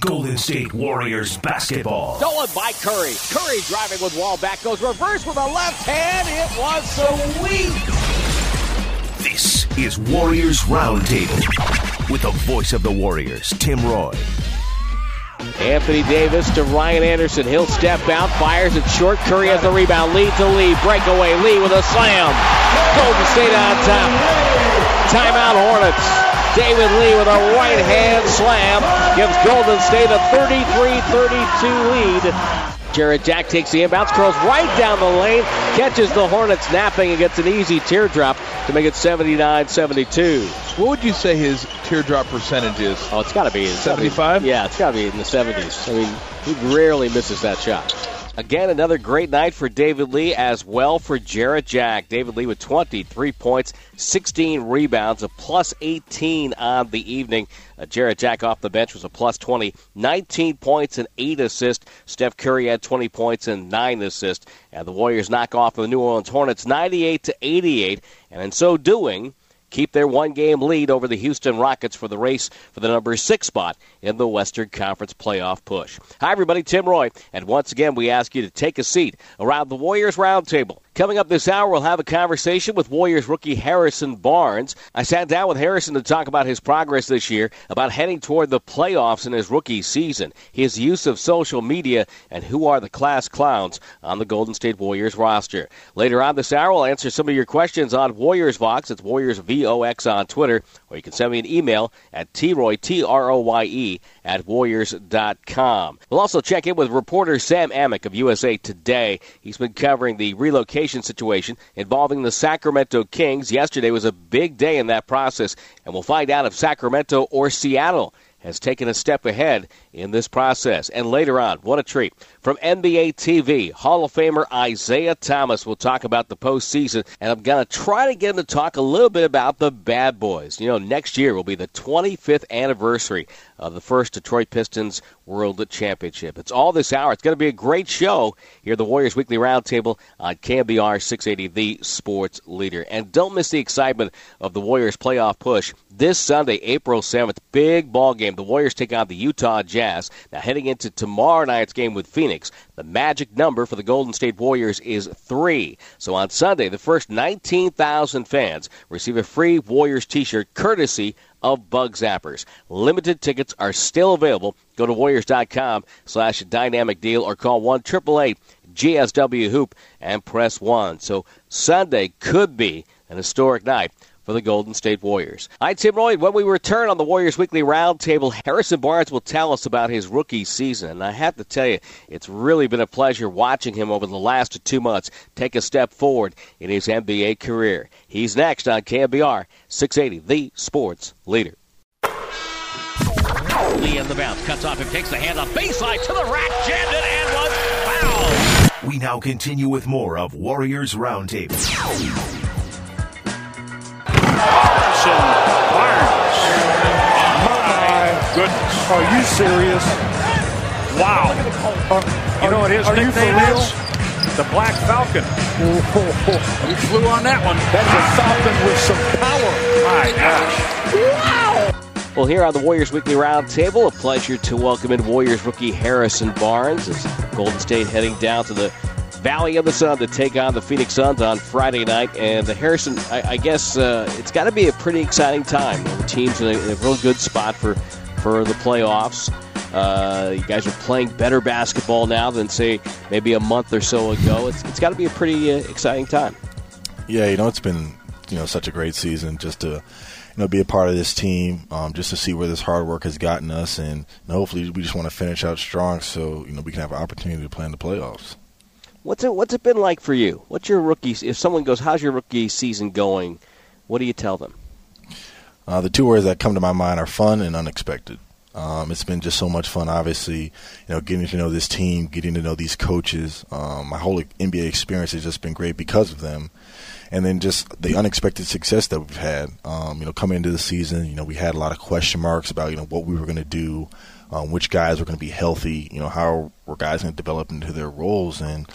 Golden State Warriors basketball. Stolen by Curry. Curry driving with wall back, goes reverse with a left hand. It was sweet. This is Warriors Roundtable with the voice of the Warriors, Tim Roye. Anthony Davis to Ryan Anderson. He'll step out, fires it short. Curry has the rebound. Lead to Lee. Breakaway. Lee with a slam. Golden State on top. Timeout Hornets. David Lee with a right hand slam gives Golden State a 33 32 lead. Jarrett Jack takes the inbounds, curls right down the lane, catches the Hornets napping and gets an easy teardrop to make it 79 72. What would you say his teardrop percentage is? Oh, it's got to be 75? Yeah, it's got to be in the 70s. I mean, he rarely misses that shot. Again, another great night for David Lee as well for Jarrett Jack. David Lee with 23 points, 16 rebounds, a plus 18 on the evening. Uh, Jarrett Jack off the bench was a plus 20, 19 points and 8 assists. Steph Curry had 20 points and 9 assists. And the Warriors knock off the New Orleans Hornets 98 to 88. And in so doing, keep their one game lead over the Houston Rockets for the race for the number six spot in the Western Conference playoff push. Hi, everybody. Tim Roye. And once again, we ask you to take a seat around the Warriors Roundtable. Coming up this hour, we'll have a conversation with Warriors rookie Harrison Barnes. I sat down with Harrison to talk about his progress this year, about heading toward the playoffs in his rookie season, his use of social media, and who are the class clowns on the Golden State Warriors roster. Later on this hour, we'll answer some of your questions on Warriors Vox. It's Warriors VOX on Twitter, or you can send me an email at troye, At warriors.com. We'll also check in with reporter Sam Amick of USA Today. He's been covering the relocation situation involving the Sacramento Kings. Yesterday was a big day in that process, and we'll find out if Sacramento or Seattle has taken a step ahead in this process. And later on, what a treat. From NBA TV, Hall of Famer Isiah Thomas will talk about the postseason, and I'm going to try to get him to talk a little bit about the Bad Boys. You know, next year will be the 25th anniversary of the first Detroit Pistons World Championship. It's all this hour. It's going to be a great show here at the Warriors Weekly Roundtable on KNBR 680, the sports leader. And don't miss the excitement of the Warriors playoff push this Sunday, April 7th. Big ball game. The Warriors take on the Utah Jazz. Now, heading into tomorrow night's game with Phoenix, the magic number for the Golden State Warriors is three. So on Sunday, the first 19,000 fans receive a free Warriors t shirt courtesy of Bug Zappers. Limited tickets are still available. Go to warriors.com slash dynamic deal or call 1 GSW Hoop and press 1. So Sunday could be an historic night for the Golden State Warriors. I'm Tim Roye. When we return on the Warriors Weekly Roundtable, Harrison Barnes will tell us about his rookie season. And I have to tell you, it's really been a pleasure watching him over the last two months take a step forward in his NBA career. He's next on KNBR 680, the sports leader. Lee in the bounce, cuts off and takes the hand up baseline to the rack, jammed it and was fouled. We now continue with more of Warriors Roundtable. Goodness. Are you serious? Wow. Are, You know what his are you for nickname real? is? The Black Falcon. He flew on that one. That's a falcon with some power. My gosh. Wow. Well, here on the Warriors Weekly Roundtable, a pleasure to welcome in Warriors rookie Harrison Barnes as Golden State heading down to the Valley of the Sun to take on the Phoenix Suns on Friday night. And the Harrison, I, I guess uh, it's got to be a pretty exciting time. The team's in a, in a real good spot for, for the playoffs. Uh, you guys are playing better basketball now than, say, maybe a month or so ago. It's, it's got to be a pretty uh, exciting time. Yeah, you know, it's been you know such a great season just to you know be a part of this team, um, just to see where this hard work has gotten us, and, and hopefully we just want to finish out strong so you know we can have an opportunity to play in the playoffs. What's it What's it been like for you? What's your rookie? If someone goes, "How's your rookie season going?" What do you tell them? Uh, the two words that come to my mind are fun and unexpected. Um, it's been just so much fun. Obviously, you know, getting to know this team, getting to know these coaches. Um, my whole NBA experience has just been great because of them, and then just the unexpected success that we've had. Um, you know, coming into the season, you know, we had a lot of question marks about you know what we were going to do, um, which guys were going to be healthy. You know, how were guys going to develop into their roles, and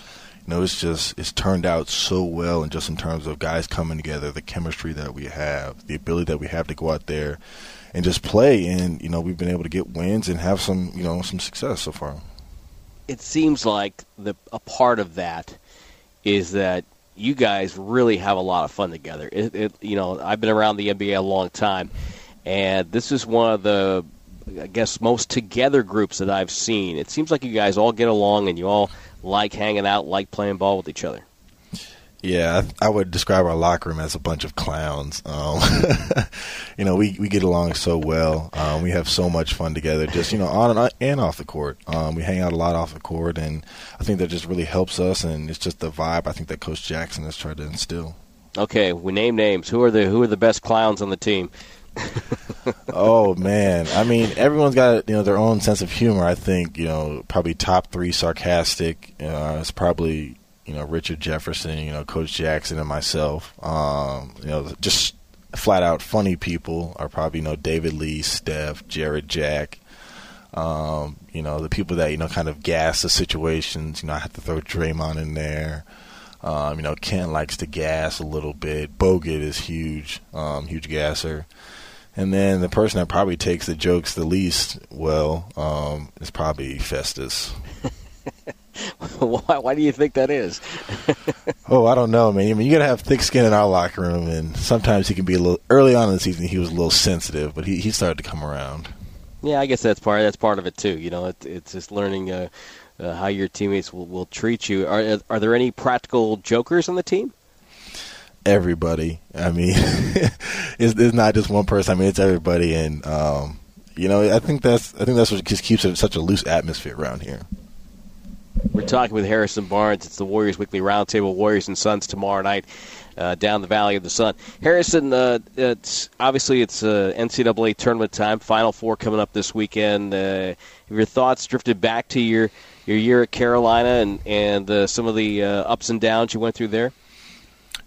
you know, it's just it's turned out so well, and just in terms of guys coming together, the chemistry that we have, the ability that we have to go out there and just play. And you know, we've been able to get wins and have some you know some success so far. It seems like the a part of that is that you guys really have a lot of fun together. It, it, you know, I've been around the NBA a long time, and this is one of the, I guess, most together groups that I've seen. It seems like you guys all get along and you all like hanging out, like playing ball with each other. Yeah, I, I would describe our locker room as a bunch of clowns. Um, you know, we, we get along so well. Um, we have so much fun together, just you know, on and, and off the court. Um, we hang out a lot off the court, and I think that just really helps us. And it's just the vibe I think that Coach Jackson has tried to instill. Okay, we name names. Who are the who are the best clowns on the team? Oh man, I mean, everyone's got you know their own sense of humor. I think you know probably top three sarcastic. Uh, it's probably you know Richard Jefferson, you know Coach Jackson, and myself. Um, you know, just flat out funny people are probably you know David Lee, Steph, Jarrett, Jack. Um, you know the people that you know kind of gas the situations. You know I have to throw Draymond in there. Um, you know Ken likes to gas a little bit. Bogut is huge, um, huge gasser. And then the person that probably takes the jokes the least well um, is probably Festus. why, why do you think that is? oh, I don't know, man. I mean, you gotta have thick skin in our locker room, and sometimes he can be a little. Early on in the season, he was a little sensitive, but he he started to come around. Yeah, I guess that's part that's part of it too. You know, it, it's just learning uh, uh, how your teammates will, will treat you. Are are there any practical jokers on the team? Everybody. I mean, it's, it's not just one person. I mean, it's everybody, and um, you know, I think that's I think that's what just keeps it such a loose atmosphere around here. We're talking with Harrison Barnes. It's the Warriors Weekly Roundtable. Warriors and Suns tomorrow night uh, down the Valley of the Sun. Harrison, uh, it's obviously it's uh, NCAA tournament time. Final four coming up this weekend. Uh, have your thoughts drifted back to your your year at Carolina and and uh, some of the uh, ups and downs you went through there?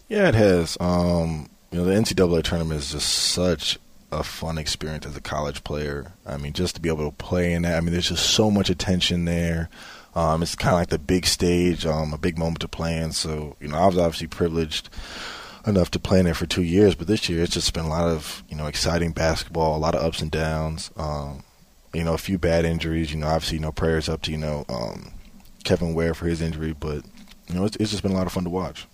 Yeah, it has. Um, you know, the NCAA tournament is just such a fun experience as a college player. I mean, just to be able to play in that. I mean, there's just so much attention there. Um, it's kind of like the big stage, um, a big moment to play in. So, you know, I was obviously privileged enough to play in there for two years, but this year it's just been a lot of, you know, exciting basketball, a lot of ups and downs. Um, you know, a few bad injuries. You know, obviously, you know, prayers up to, you know, um, Kevin Ware for his injury, but, you know, it's, it's just been a lot of fun to watch.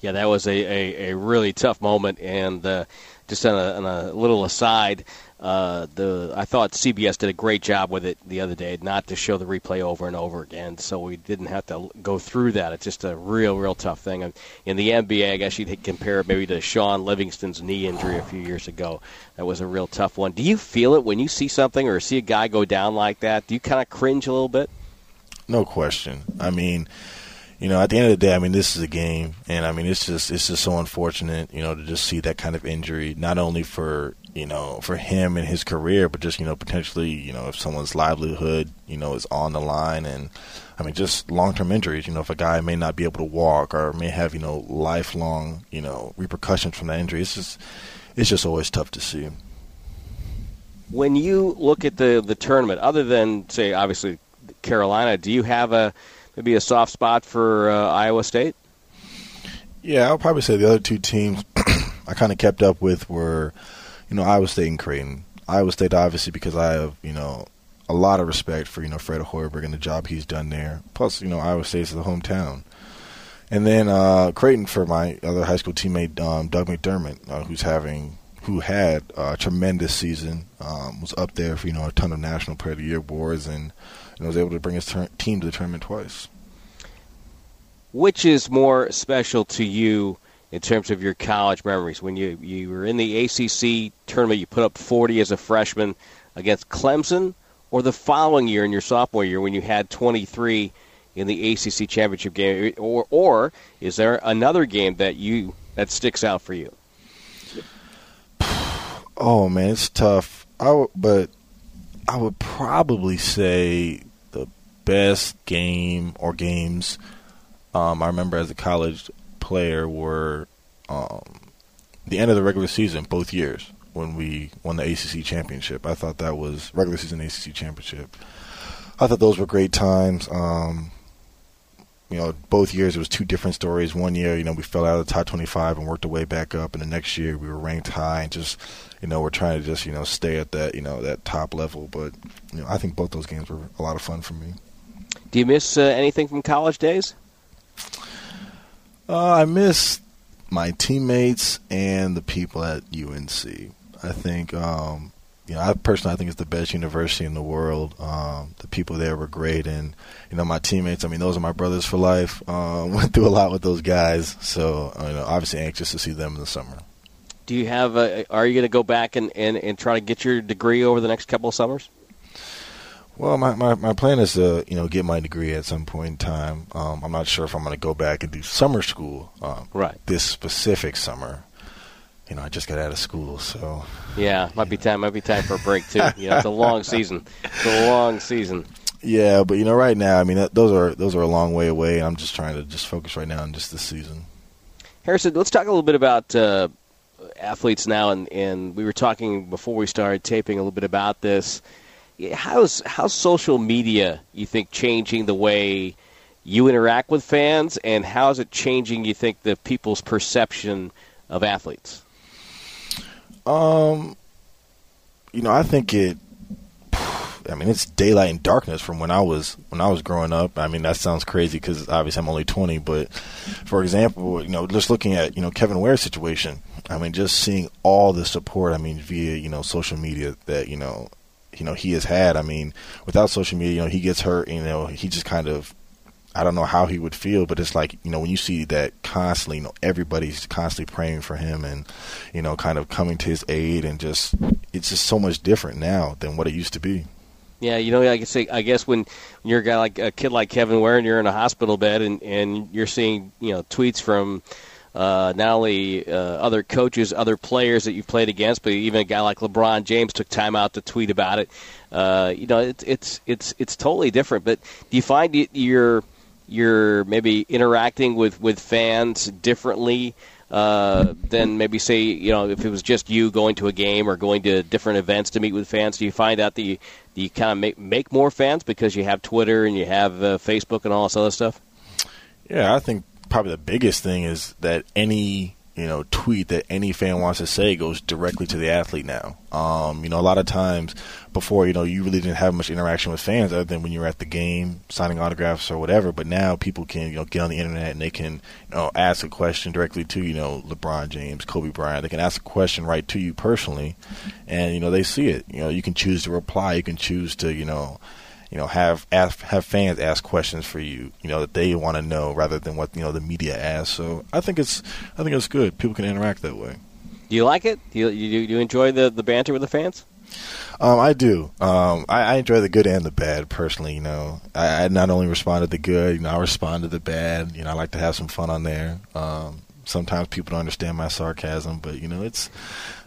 Yeah, that was a, a, a really tough moment. And uh, just on a, on a little aside, uh, the I thought CBS did a great job with it the other day, not to show the replay over and over again, so we didn't have to go through that. It's just a real, real tough thing. In the NBA, I guess you'd compare it maybe to Shaun Livingston's knee injury a few years ago. That was a real tough one. Do you feel it when you see something or see a guy go down like that? Do you kind of cringe a little bit? No question. I mean you know, at the end of the day, I mean, this is a game, and I mean, it's just it's just so unfortunate, you know, to just see that kind of injury, not only for you know for him and his career, but just you know potentially, you know, if someone's livelihood, you know, is on the line, and I mean, just long term injuries. You know, if a guy may not be able to walk or may have you know lifelong you know repercussions from that injury, it's just it's just always tough to see. When you look at the the tournament, other than say obviously Carolina, do you have a maybe a soft spot for uh, Iowa State? Yeah, I'll probably say the other two teams I kind of kept up with were, you know, Iowa State and Creighton. Iowa State, obviously, because I have, you know, a lot of respect for, you know, Fred Hoiberg and the job he's done there. Plus, you know, Iowa State's the hometown. And then uh, Creighton for my other high school teammate, um, Doug McDermott, uh, who's having, who had a tremendous season, um, was up there for, you know, a ton of National Player of the Year awards and – and was able to bring his ter- team to the tournament twice. Which is more special to you in terms of your college memories? When you, you were in the ACC tournament, you put up 40 as a freshman against Clemson, or the following year in your sophomore year when you had 23 in the ACC championship game, or or is there another game that you that sticks out for you? Oh man, it's tough. I w- but I would probably say best game or games um, I remember as a college player were um, the end of the regular season both years when we won the ACC championship. I thought that was regular season ACC championship. I thought those were great times. Um, you know, both years it was two different stories. One year, you know, we fell out of the top 25 and worked our way back up, and the next year we were ranked high and just, you know, we're trying to just, you know, stay at that, you know, that top level. But, you know, I think both those games were a lot of fun for me. Do you miss uh, anything from college days? Uh, I miss my teammates and the people at UNC. I think, um, you know, I personally I think it's the best university in the world. Um, the people there were great, and you know, my teammates. I mean, those are my brothers for life. Um, went through a lot with those guys, so you know, obviously anxious to see them in the summer. Do you have? A, are you going to go back and, and, and try to get your degree over the next couple of summers? Well, my, my, my plan is to you know get my degree at some point in time. Um, I'm not sure if I'm going to go back and do summer school um, right this specific summer. You know, I just got out of school, so yeah, might be time. Might be time for a break too. You know, it's a long season. It's a long season. Yeah, but you know, right now, I mean, that, those are those are a long way away. And I'm just trying to just focus right now on just this season. Harrison, let's talk a little bit about uh, athletes now, and, and we were talking before we started taping a little bit about this. How's how's social media you think changing the way you interact with fans, and how is it changing you think the people's perception of athletes? Um, you know, I think it. I mean, it's daylight and darkness from when I was when I was growing up. I mean, that sounds crazy because obviously I'm only 20. But for example, you know, just looking at you know Kevin Ware's situation. I mean, just seeing all the support. I mean, via you know social media that you know, you know he has had. I mean, without social media, you know, he gets hurt. You know, he just kind of I don't know how he would feel, but it's like you know when you see that constantly, you know everybody's constantly praying for him and you know kind of coming to his aid and just it's just so much different now than what it used to be. Yeah, you know, I guess I guess when you're a guy like a kid like Kevin Ware and you're in a hospital bed and and you're seeing you know tweets from uh, not only uh, other coaches, other players that you've played against, but even a guy like LeBron James took time out to tweet about it. Uh, you know, it's it's it's it's totally different. But do you find you're you're maybe interacting with, with fans differently uh, than maybe say you know if it was just you going to a game or going to different events to meet with fans? Do you find out that you, do you kind of make make more fans because you have Twitter and you have uh, Facebook and all this other stuff? Yeah, I think probably the biggest thing is that any you know tweet that any fan wants to say goes directly to the athlete now. Um, you know, a lot of times before, you know, you really didn't have much interaction with fans other than when you were at the game signing autographs or whatever. But now people can you know get on the internet and they can you know ask a question directly to you know LeBron James, Kobe Bryant. They can ask a question right to you personally, and you know they see it. You know, you can choose to reply. You can choose to you know you know have ask, have fans ask questions for you you know that they want to know rather than what you know the media asks so i think it's i think it's good people can interact that way do you like it do you, you, you enjoy the, the banter with the fans um, I do. Um, I, I, enjoy the good and the bad personally. You know, I, I, not only respond to the good, you know, I respond to the bad. You know, I like to have some fun on there. Um, sometimes people don't understand my sarcasm, but you know, it's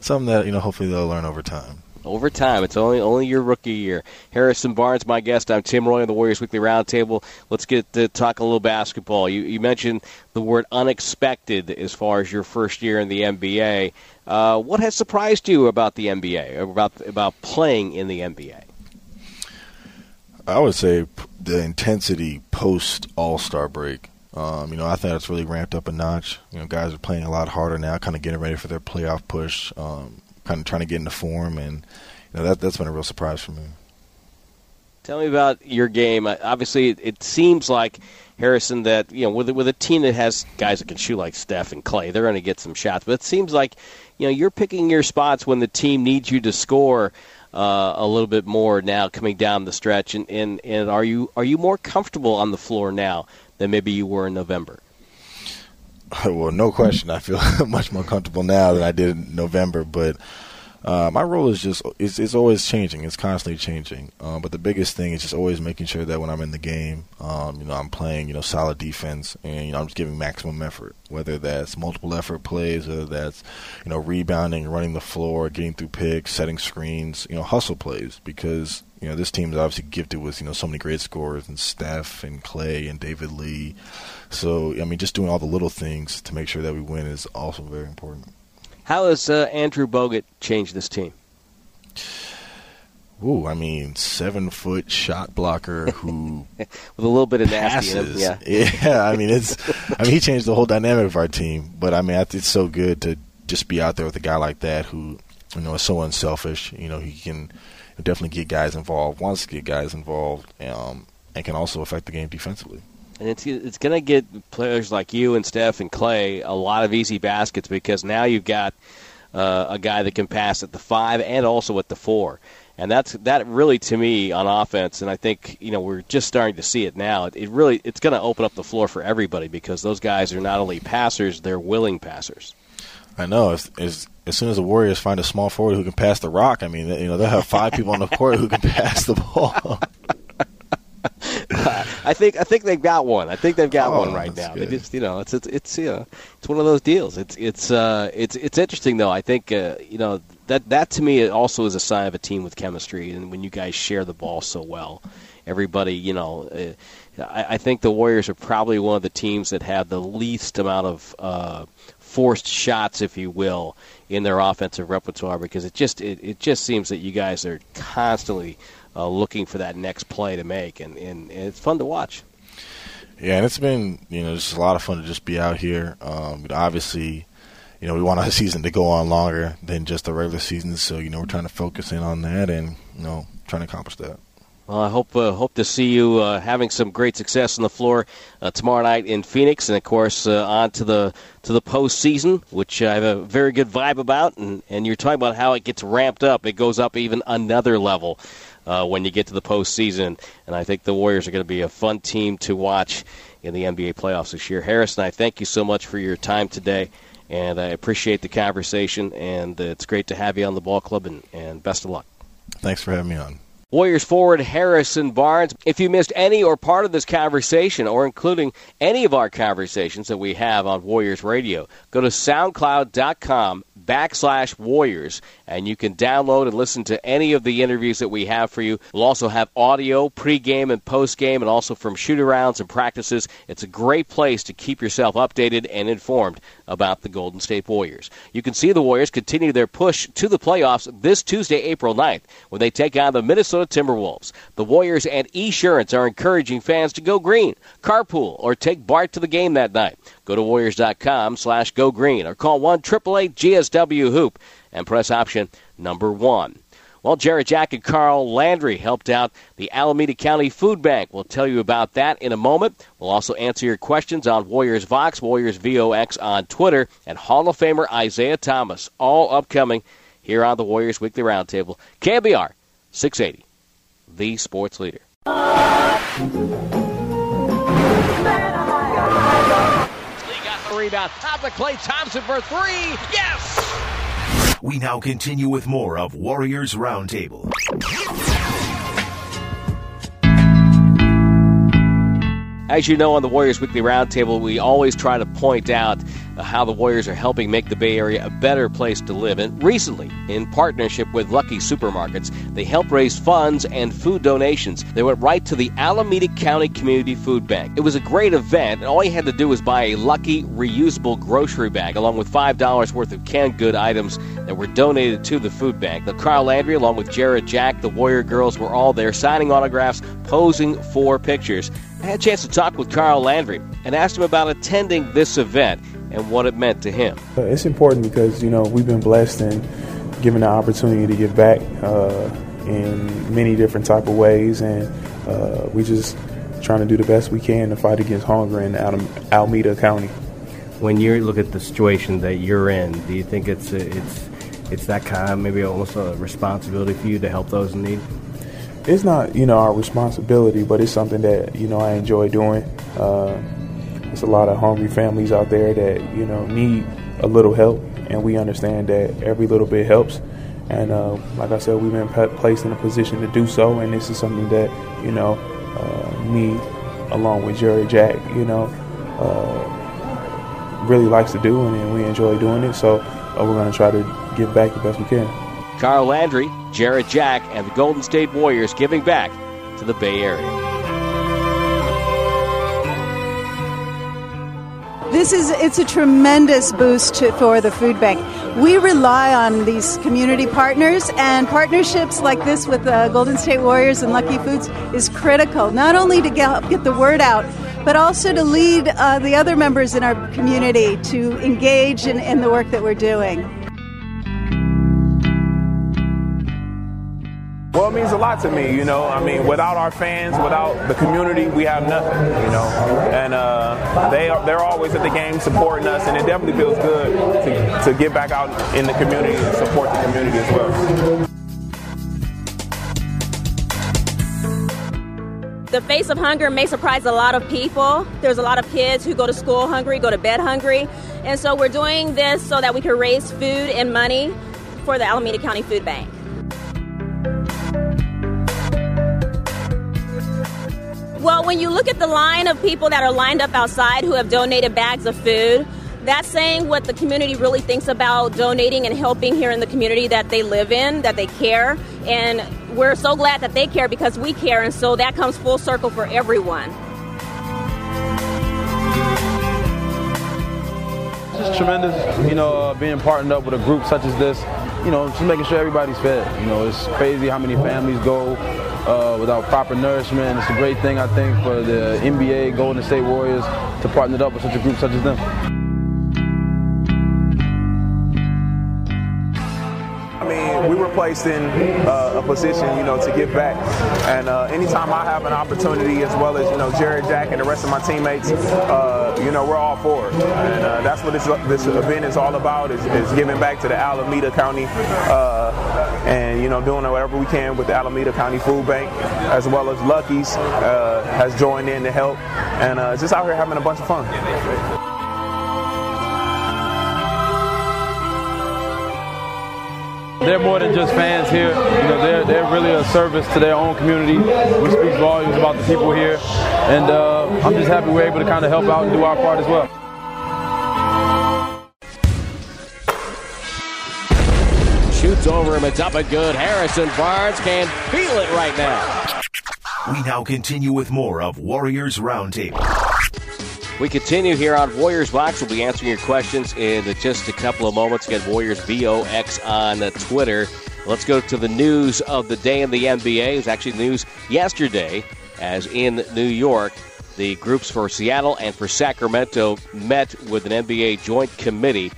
something that you know hopefully they'll learn over time over time. It's only only your rookie year. Harrison Barnes, my guest. I'm Tim Roye of the Warriors Weekly Roundtable. Let's get to talk a little basketball. You, you mentioned the word unexpected as far as your first year in the NBA. Uh, what has surprised you about the NBA, about about playing in the NBA? I would say the intensity post All Star break. Um, you know, I think it's really ramped up a notch. You know, guys are playing a lot harder now, kind of getting ready for their playoff push. Um, kind of trying to get into form, and you know that that's been a real surprise for me. Tell me about your game. Obviously, it seems like Harrison that you know with with a team that has guys that can shoot like Steph and Klay, they're going to get some shots. But it seems like you know you're picking your spots when the team needs you to score. Uh, a little bit more now coming down the stretch, and, and, and are you are you more comfortable on the floor now than maybe you were in November? well, no question. I feel much more comfortable now than I did in November. But uh, my role is just it's, it's always changing. It's constantly changing. Um, but the biggest thing is just always making sure that when I'm in the game, um, you know, I'm playing you know solid defense and you know I'm just giving maximum effort. Whether that's multiple effort plays, whether that's you know rebounding, running the floor, getting through picks, setting screens, you know hustle plays because you know, this team is obviously gifted with, you know, so many great scorers and Steph and Klay and David Lee. So, I mean, just doing all the little things to make sure that we win is also very important. How has uh, Andrew Bogut changed this team? ooh, I mean, seven foot shot blocker who with a little bit of nasty passes. Yeah. yeah. I mean, it's. I mean, he changed the whole dynamic of our team. But I mean, I think it's so good to just be out there with a guy like that who, you know, is so unselfish. You know, he can definitely get guys involved, wants to get guys involved, um, and can also affect the game defensively. And it's it's going to get players like you and Steph and Klay a lot of easy baskets because now you've got uh, a guy that can pass at the five and also at the four. And that's that really to me on offense, and I think you know we're just starting to see it now. It, it really it's going to open up the floor for everybody because those guys are not only passers, they're willing passers. I know. As, as as soon as the Warriors find a small forward who can pass the rock, I mean, you know, they'll have five people on the court who can pass the ball. I think I think they've got one. I think they've got Oh, one right now. They just you know it's it's it's you know it's one of those deals. It's it's uh it's it's interesting though. I think uh, you know that that to me also is a sign of a team with chemistry and when you guys share the ball so well. Everybody, you know, uh, I, I think the Warriors are probably one of the teams that have the least amount of uh, forced shots, if you will, in their offensive repertoire because it just it, it just seems that you guys are constantly uh, looking for that next play to make, and, and, and it's fun to watch. Yeah, and it's been you know just a lot of fun to just be out here. Um, obviously, you know we want our season to go on longer than just the regular season, so you know we're trying to focus in on that and you know trying to accomplish that. Well, I hope uh, hope to see you uh, having some great success on the floor uh, tomorrow night in Phoenix, and of course uh, on to the to the postseason, which I have a very good vibe about. And, and you're talking about how it gets ramped up; it goes up even another level uh, when you get to the postseason. And I think the Warriors are going to be a fun team to watch in the NBA playoffs this year. Harris and I thank you so much for your time today, and I appreciate the conversation. And it's great to have you on the ball club, and, and best of luck. Thanks for having me on. Warriors forward Harrison Barnes. If you missed any or part of this conversation, or including any of our conversations that we have on Warriors Radio, go to SoundCloud.com backslash Warriors, and you can download and listen to any of the interviews that we have for you. We'll also have audio pregame and postgame, and also from shoot-arounds and practices. It's a great place to keep yourself updated and informed about the Golden State Warriors. You can see the Warriors continue their push to the playoffs this Tuesday, April 9th, when they take on the Minnesota Timberwolves. The Warriors and Esurance are encouraging fans to go green, carpool, or take Bart to the game that night. Go to Warriors.com slash go green or call 1-888-GSW-HOOP and press option number 1. Well, Jarrett Jack and Carl Landry helped out the Alameda County Food Bank. We'll tell you about that in a moment. We'll also answer your questions on Warriors Vox, Warriors VOX on Twitter, and Hall of Famer Isiah Thomas, all upcoming here on the Warriors Weekly Roundtable. KNBR 680, the sports leader. Lee got the rebound. Top of Klay Thompson for three. Yes! We now continue with more of Warriors Roundtable. As you know, on the Warriors Weekly Roundtable, we always try to point out Uh, how the Warriors are helping make the Bay Area a better place to live. And recently, in partnership with Lucky Supermarkets, they helped raise funds and food donations. They went right to the Alameda County Community Food Bank. It was a great event, and all you had to do was buy a Lucky reusable grocery bag along with $5 worth of canned good items that were donated to the food bank. The Carl Landry, along with Jarrett Jack, the Warrior girls, were all there signing autographs, posing for pictures. I had a chance to talk with Carl Landry and asked him about attending this event and what it meant to him. Uh, It's important because you know we've been blessed and given the opportunity to give back uh, in many different type of ways, and uh, we just trying to do the best we can to fight against hunger in Al- Alameda County. When you look at the situation that you're in, do you think it's it's it's that kind of maybe almost a responsibility for you to help those in need? It's not you know our responsibility, but it's something that you know I enjoy doing. Uh, there's a lot of hungry families out there that you know need a little help, and we understand that every little bit helps. And uh, like I said, we've been placed in a position to do so, and this is something that you know uh, me, along with Jerry Jack, you know, uh, really likes to do, and, and we enjoy doing it. So uh, we're going to try to give back the best we can. Carl Landry, Jarrett Jack, and the Golden State Warriors giving back to the Bay Area. This is it's a tremendous boost to, for the food bank. we rely on these community partners, and partnerships like this with the Golden State Warriors and Lucky Foods is critical, not only to get, get the word out, but also to lead uh, the other members in our community to engage in, in the work that we're doing. Well, it means a lot to me, you know. I mean, without our fans, without the community, we have nothing, you know. And uh, they are, they're always at the game supporting us, and it definitely feels good to, to get back out in the community and support the community as well. The face of hunger may surprise a lot of people. There's a lot of kids who go to school hungry, go to bed hungry. And so we're doing this so that we can raise food and money for the Alameda County Food Bank. Well, when you look at the line of people that are lined up outside who have donated bags of food, that's saying what the community really thinks about donating and helping here in the community that they live in, that they care. And we're so glad that they care because we care, and so that comes full circle for everyone. It's just tremendous, you know, uh, being partnered up with a group such as this. You know, just making sure everybody's fed. You know, it's crazy how many families go uh, without proper nourishment. It's a great thing, I think, for the NBA, Golden State Warriors, to partner up with such a group such as them. We were placed in uh, a position, you know, to give back. And uh, anytime I have an opportunity, as well as you know, Jarrett, Jack, and the rest of my teammates, uh, you know, we're all for it. And uh, that's what this this event is all about: is, is giving back to the Alameda County, uh, and you know, doing whatever we can with the Alameda County Food Bank, as well as Lucky's uh, has joined in to help, and just out here having a bunch of fun. They're more than just fans here. You know, they're, they're really a service to their own community. We speak volumes about the people here. And uh, I'm just happy we're able to kind of help out and do our part as well. Shoots over him. It's up and good. Harrison Barnes can feel it right now. We now continue with more of Warriors Roundtable. We continue here on Warriors Vox. We'll be answering your questions in just a couple of moments. Get Warriors VOX on Twitter. Let's go to the news of the day in the NBA. It was actually news yesterday, as in New York, the groups for Seattle and for Sacramento met with an NBA joint committee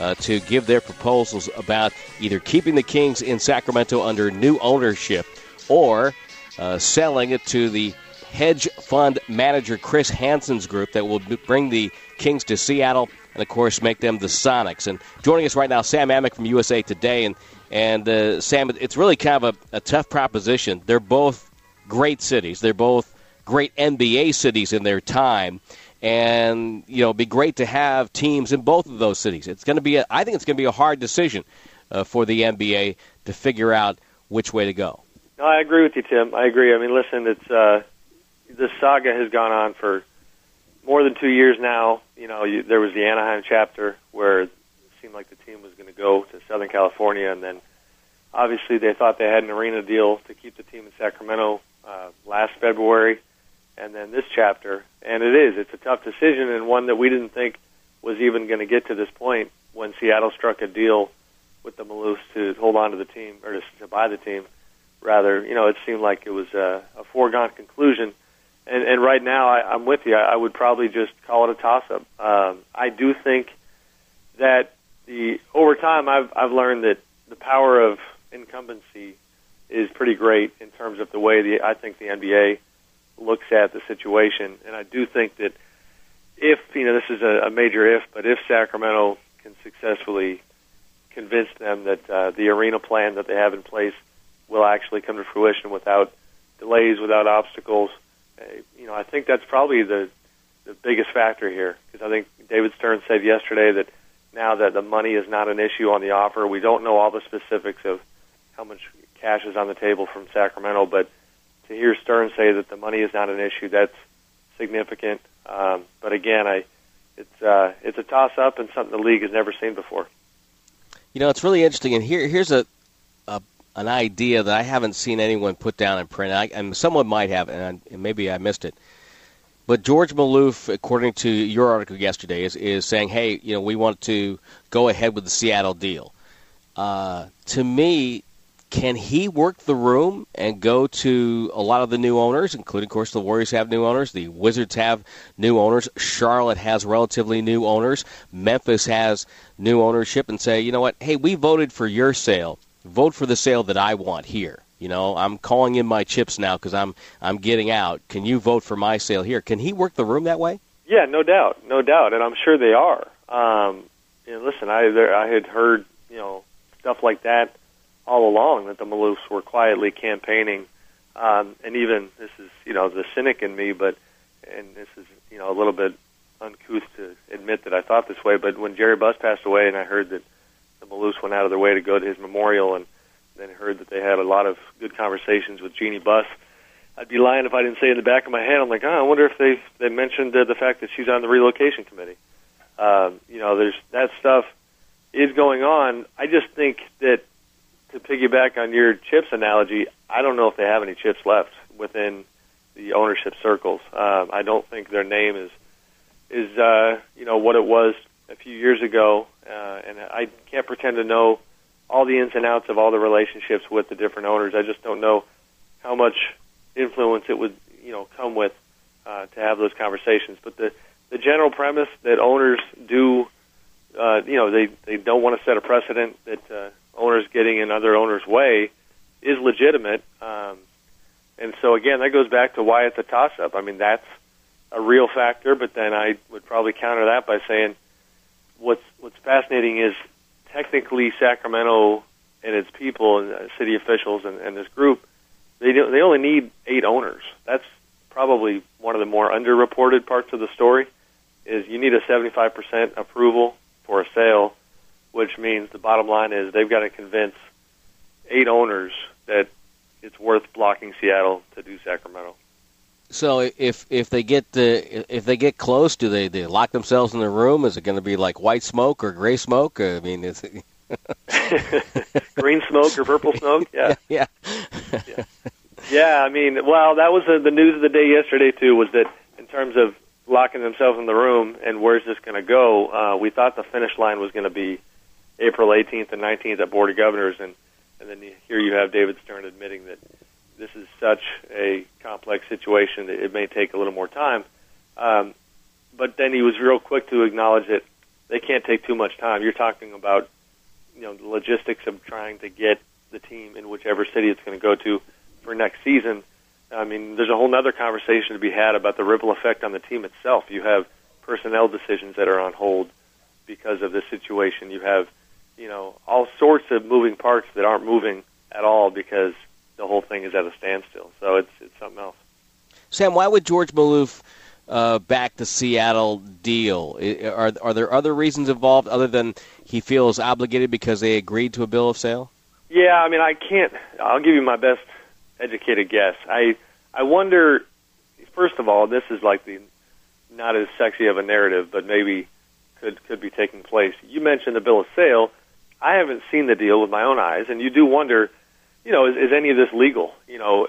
uh, to give their proposals about either keeping the Kings in Sacramento under new ownership or uh, selling it to the hedge fund manager Chris Hansen's group that will bring the Kings to Seattle and, of course, make them the Sonics. And joining us right now, Sam Amick from USA Today. And, and uh, Sam, it's really kind of a, a tough proposition. They're both great cities, they're both great NBA cities in their time. And, you know, it'd be great to have teams in both of those cities. It's going to be, a, I think it's going to be a hard decision uh, for the NBA to figure out which way to go. No, I agree with you, Tim. I agree. I mean, listen, it's uh, this saga has gone on for more than two years now. You know, you, there was the Anaheim chapter where it seemed like the team was going to go to Southern California, and then obviously they thought they had an arena deal to keep the team in Sacramento uh, last February, and then this chapter. And it is, it's a tough decision and one that we didn't think was even going to get to this point when Seattle struck a deal with the Maloofs to hold on to the team or to, to buy the team. Rather, you know, it seemed like it was a, a foregone conclusion and, and right now, I, I'm with you. I, I would probably just call it a toss-up. Um, I do think that the over time, I've I've learned that the power of incumbency is pretty great in terms of the way the I think the NBA looks at the situation, and I do think that if you know this is a, a major if, but if Sacramento can successfully convince them that uh, the arena plan that they have in place will actually come to fruition without delays, without obstacles, you know, I think that's probably the the biggest factor here because I think David Stern said yesterday that now that the money is not an issue on the offer, we don't know all the specifics of how much cash is on the table from Sacramento, but to hear Stern say that the money is not an issue, that's significant. Um, but again, I it's uh, it's a toss up and something the league has never seen before. You know, it's really interesting, and here here's a, a an idea that I haven't seen anyone put down in print, I, and someone might have, and, I, and maybe I missed it. But George Maloof, according to your article yesterday, is, is saying, hey, you know, we want to go ahead with the Seattle deal. Uh, to me, can he work the room and go to a lot of the new owners, including, of course, the Warriors have new owners, the Wizards have new owners, Charlotte has relatively new owners, Memphis has new ownership, and say, you know what, hey, we voted for your sale. Vote for the sale that I want here. You know, I'm calling in my chips now because I'm I'm getting out. Can you vote for my sale here? Can he work the room that way? Yeah, no doubt, no doubt, and I'm sure they are. Um, you know, listen, I there, I had heard you know stuff like that all along that the Maloofs were quietly campaigning, um, and even this is you know the cynic in me, but and this is you know a little bit uncouth to admit that I thought this way, but when Jerry Buss passed away, and I heard that the Maloofs went out of their way to go to his memorial and then heard that they had a lot of good conversations with Jeanie Buss. I'd be lying if I didn't say in the back of my head, I'm like, oh, I wonder if they they mentioned uh, the fact that she's on the relocation committee. Um, you know, there's that stuff is going on. I just think that to piggyback on your chips analogy, I don't know if they have any chips left within the ownership circles. Um, I don't think their name is is uh, you know what it was a few years ago, uh, and I can't pretend to know all the ins and outs of all the relationships with the different owners. I just don't know how much influence it would you know come with uh, to have those conversations. But the the general premise that owners do, uh, you know, they they don't want to set a precedent that uh, owners getting in other owners' way is legitimate. Um, and so again, that goes back to why it's a toss up. I mean, that's a real factor. But then I would probably counter that by saying what's what's fascinating is technically Sacramento and its people and uh, city officials and, and this group, they do, they only need eight owners. That's probably one of the more underreported parts of the story. Is you need a 75% approval for a sale, which means the bottom line is they've got to convince eight owners that it's worth blocking Seattle to do Sacramento. So if if they get the if they get close, do they they lock themselves in the room? Is it going to be like white smoke or gray smoke? I mean, is it green smoke or purple smoke? Yeah, yeah, yeah. yeah. I mean, well, that was the, the news of the day yesterday too. Was that in terms of locking themselves in the room and where's this going to go? Uh, we thought the finish line was going to be April 18th and 19th at Board of Governors, and and then here you have David Stern admitting that this is such a complex situation that it may take a little more time. Um, but then he was real quick to acknowledge that they can't take too much time. You're talking about, you know, the logistics of trying to get the team in whichever city it's going to go to for next season. I mean, there's a whole other conversation to be had about the ripple effect on the team itself. You have personnel decisions that are on hold because of this situation. You have, you know, all sorts of moving parts that aren't moving at all because the whole thing is at a standstill. So it's it's something else. Sam, why would George Maloof uh, back the Seattle deal? Are are there other reasons involved other than he feels obligated because they agreed to a bill of sale? Yeah, I mean, I can't. I'll give you my best educated guess. I I wonder. First of all, this is like the not as sexy of a narrative, but maybe could could be taking place. You mentioned the bill of sale. I haven't seen the deal with my own eyes, and you do wonder you know, is, is any of this legal? You know,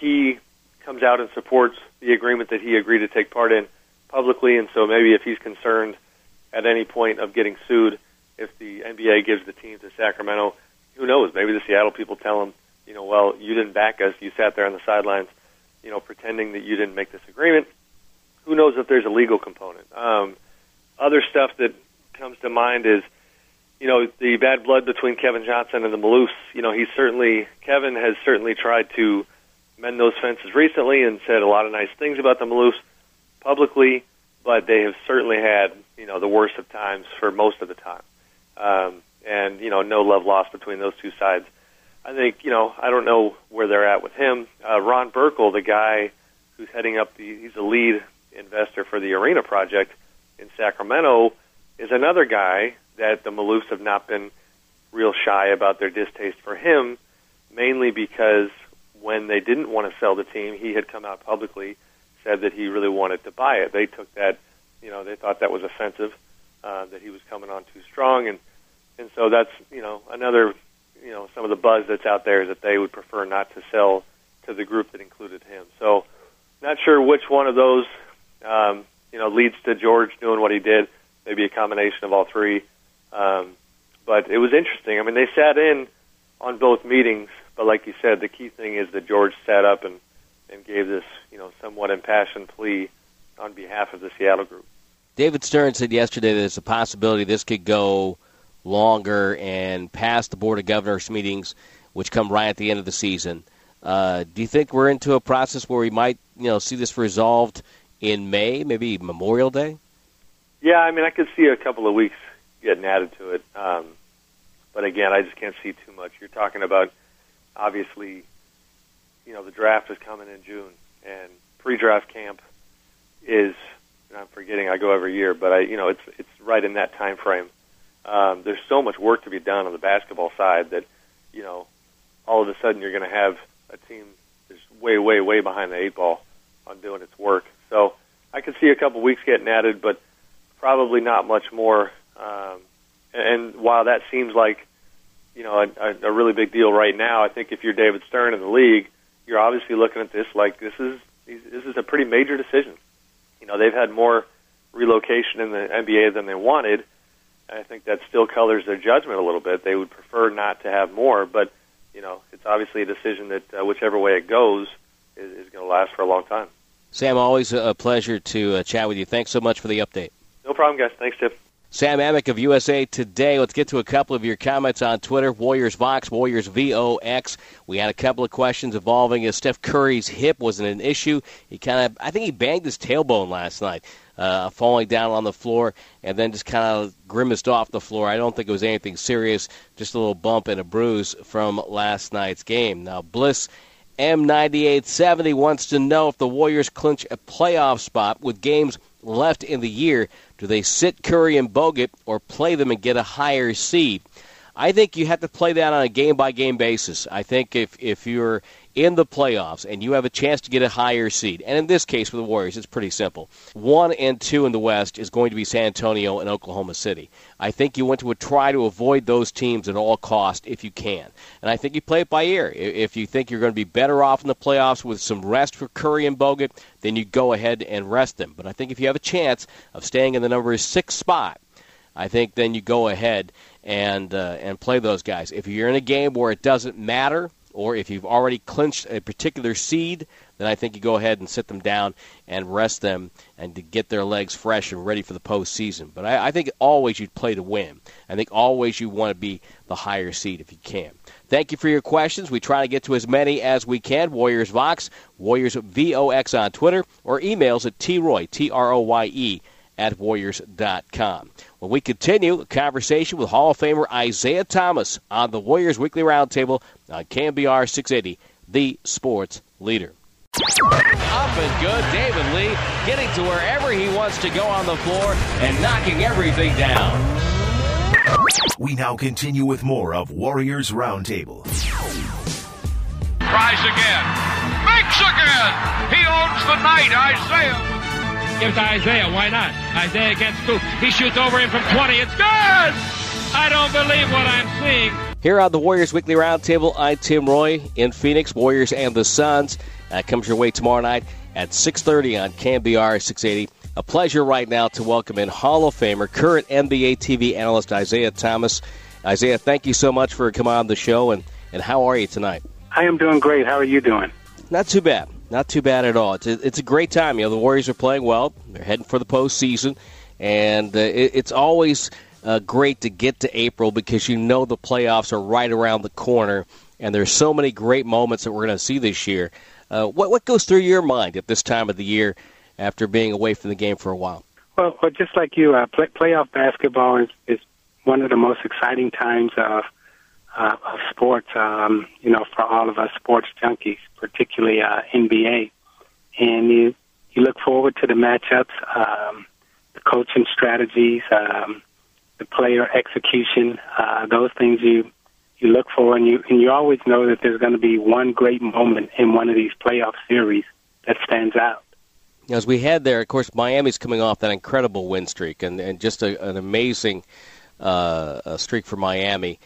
he comes out and supports the agreement that he agreed to take part in publicly, and so maybe if he's concerned at any point of getting sued, if the NBA gives the team to Sacramento, who knows? Maybe the Seattle people tell him, you know, well, you didn't back us, you sat there on the sidelines, you know, pretending that you didn't make this agreement. Who knows if there's a legal component? Um, other stuff that comes to mind is you know, the bad blood between Kevin Johnson and the Maloofs, you know, he's certainly, Kevin has certainly tried to mend those fences recently and said a lot of nice things about the Maloofs publicly, but they have certainly had, you know, the worst of times for most of the time. Um, and, you know, no love lost between those two sides. I think, you know, I don't know where they're at with him. Uh, Ron Burkle, the guy who's heading up the, he's the lead investor for the arena project in Sacramento, is another guy that the Maloofs have not been real shy about their distaste for him, mainly because when they didn't want to sell the team, he had come out publicly said that he really wanted to buy it. They took that, you know, they thought that was offensive, uh, that he was coming on too strong, and and so that's you know another, you know, some of the buzz that's out there is that they would prefer not to sell to the group that included him. So, not sure which one of those um, you know, leads to George doing what he did. Maybe a combination of all three. Um, but it was interesting. I mean, they sat in on both meetings, but like you said, the key thing is that George sat up and and gave this, you know, somewhat impassioned plea on behalf of the Seattle group. David Stern said yesterday that there's a possibility this could go longer and past the Board of Governors meetings, which come right at the end of the season. Uh, do you think we're into a process where we might, you know, see this resolved in May, maybe Memorial Day? Yeah, I mean, I could see a couple of weeks getting added to it. Um, but again, I just can't see too much. You're talking about obviously you know the draft is coming in June, and pre-draft camp is and I'm forgetting. I go every year, but I you know it's it's right in that time frame. Um, there's so much work to be done on the basketball side that you know all of a sudden you're going to have a team that's way way way behind the eight ball on doing its work. So I could see a couple weeks getting added, but probably not much more. Um, and while that seems like you know a, a really big deal right now, I think if you're David Stern in the league, you're obviously looking at this like this is this is a pretty major decision. You know, they've had more relocation in the NBA than they wanted. I think that still colors their judgment a little bit. They would prefer not to have more, but you know, it's obviously a decision that uh, whichever way it goes is, is going to last for a long time. Sam, always a pleasure to uh, chat with you. Thanks so much for the update. No problem, guys. Thanks, Tim. Sam Amick of USA Today. Let's get to a couple of your comments on Twitter. Warriors Vox, Warriors VOX. We had a couple of questions involving if Steph Curry's hip wasn't an issue. He kind of, I think he banged his tailbone last night, uh, falling down on the floor, and then just kind of grimaced off the floor. I don't think it was anything serious, just a little bump and a bruise from last night's game. Now, Bliss M9870 wants to know if the Warriors clinch a playoff spot with games left in the year do they sit Curry and Bogut or play them and get a higher seed? I think you have to play that on a game by game basis. I think if if you're in the playoffs and you have a chance to get a higher seed, and in this case for the Warriors, it's pretty simple. One and two in the West is going to be San Antonio and Oklahoma City. I think you want to try to avoid those teams at all cost if you can, and I think you play it by ear. If you think you're going to be better off in the playoffs with some rest for Curry and Bogut, then you go ahead and rest them. But I think if you have a chance of staying in the number six spot, I think then you go ahead and uh, and play those guys. If you're in a game where it doesn't matter, or if you've already clinched a particular seed, then I think you go ahead and sit them down and rest them and to get their legs fresh and ready for the postseason. But I, I think always you'd play to win. I think always you want to be the higher seed if you can. Thank you for your questions. We try to get to as many as we can. Warriors Vox, Warriors VOX on Twitter, or emails at troy, T R O Y E, at Warriors.com. When we continue a conversation with Hall of Famer Isiah Thomas on the Warriors Weekly Roundtable on KNBR 680, the sports leader. Up and good. David Lee getting to wherever he wants to go on the floor and knocking everything down. We now continue with more of Warriors Roundtable. Tries again. Makes again. He owns the night, Isiah. Give it to Isaiah. Why not? Isaiah gets two. He shoots over him from 20. It's good! I don't believe what I'm seeing. Here on the Warriors Weekly Roundtable, I'm Tim Roye in Phoenix. Warriors and the Suns uh, comes your way tomorrow night at 6:30 on KNBR 680. A pleasure right now to welcome in Hall of Famer, current NBA TV analyst Isiah Thomas. Isiah, thank you so much for coming on the show, and, and how are you tonight? I am doing great. How are you doing? Not too bad. Not too bad at all. It's a, it's a great time. You know, the Warriors are playing well. They're heading for the postseason, and uh, it, it's always uh, great to get to April because you know the playoffs are right around the corner, and there's so many great moments that we're going to see this year. Uh, what what goes through your mind at this time of the year after being away from the game for a while? Well, well just like you, uh, play, playoff basketball is, is one of the most exciting times of uh, of sports. Um, you know, for all of us sports junkies, particularly uh, NBA, and you you look forward to the matchups, um, the coaching strategies, um, the player execution. Uh, those things you you look for, and you and you always know that there's going to be one great moment in one of these playoff series that stands out. As we head there, of course, Miami's coming off that incredible win streak and, and just a, an amazing uh, streak for Miami.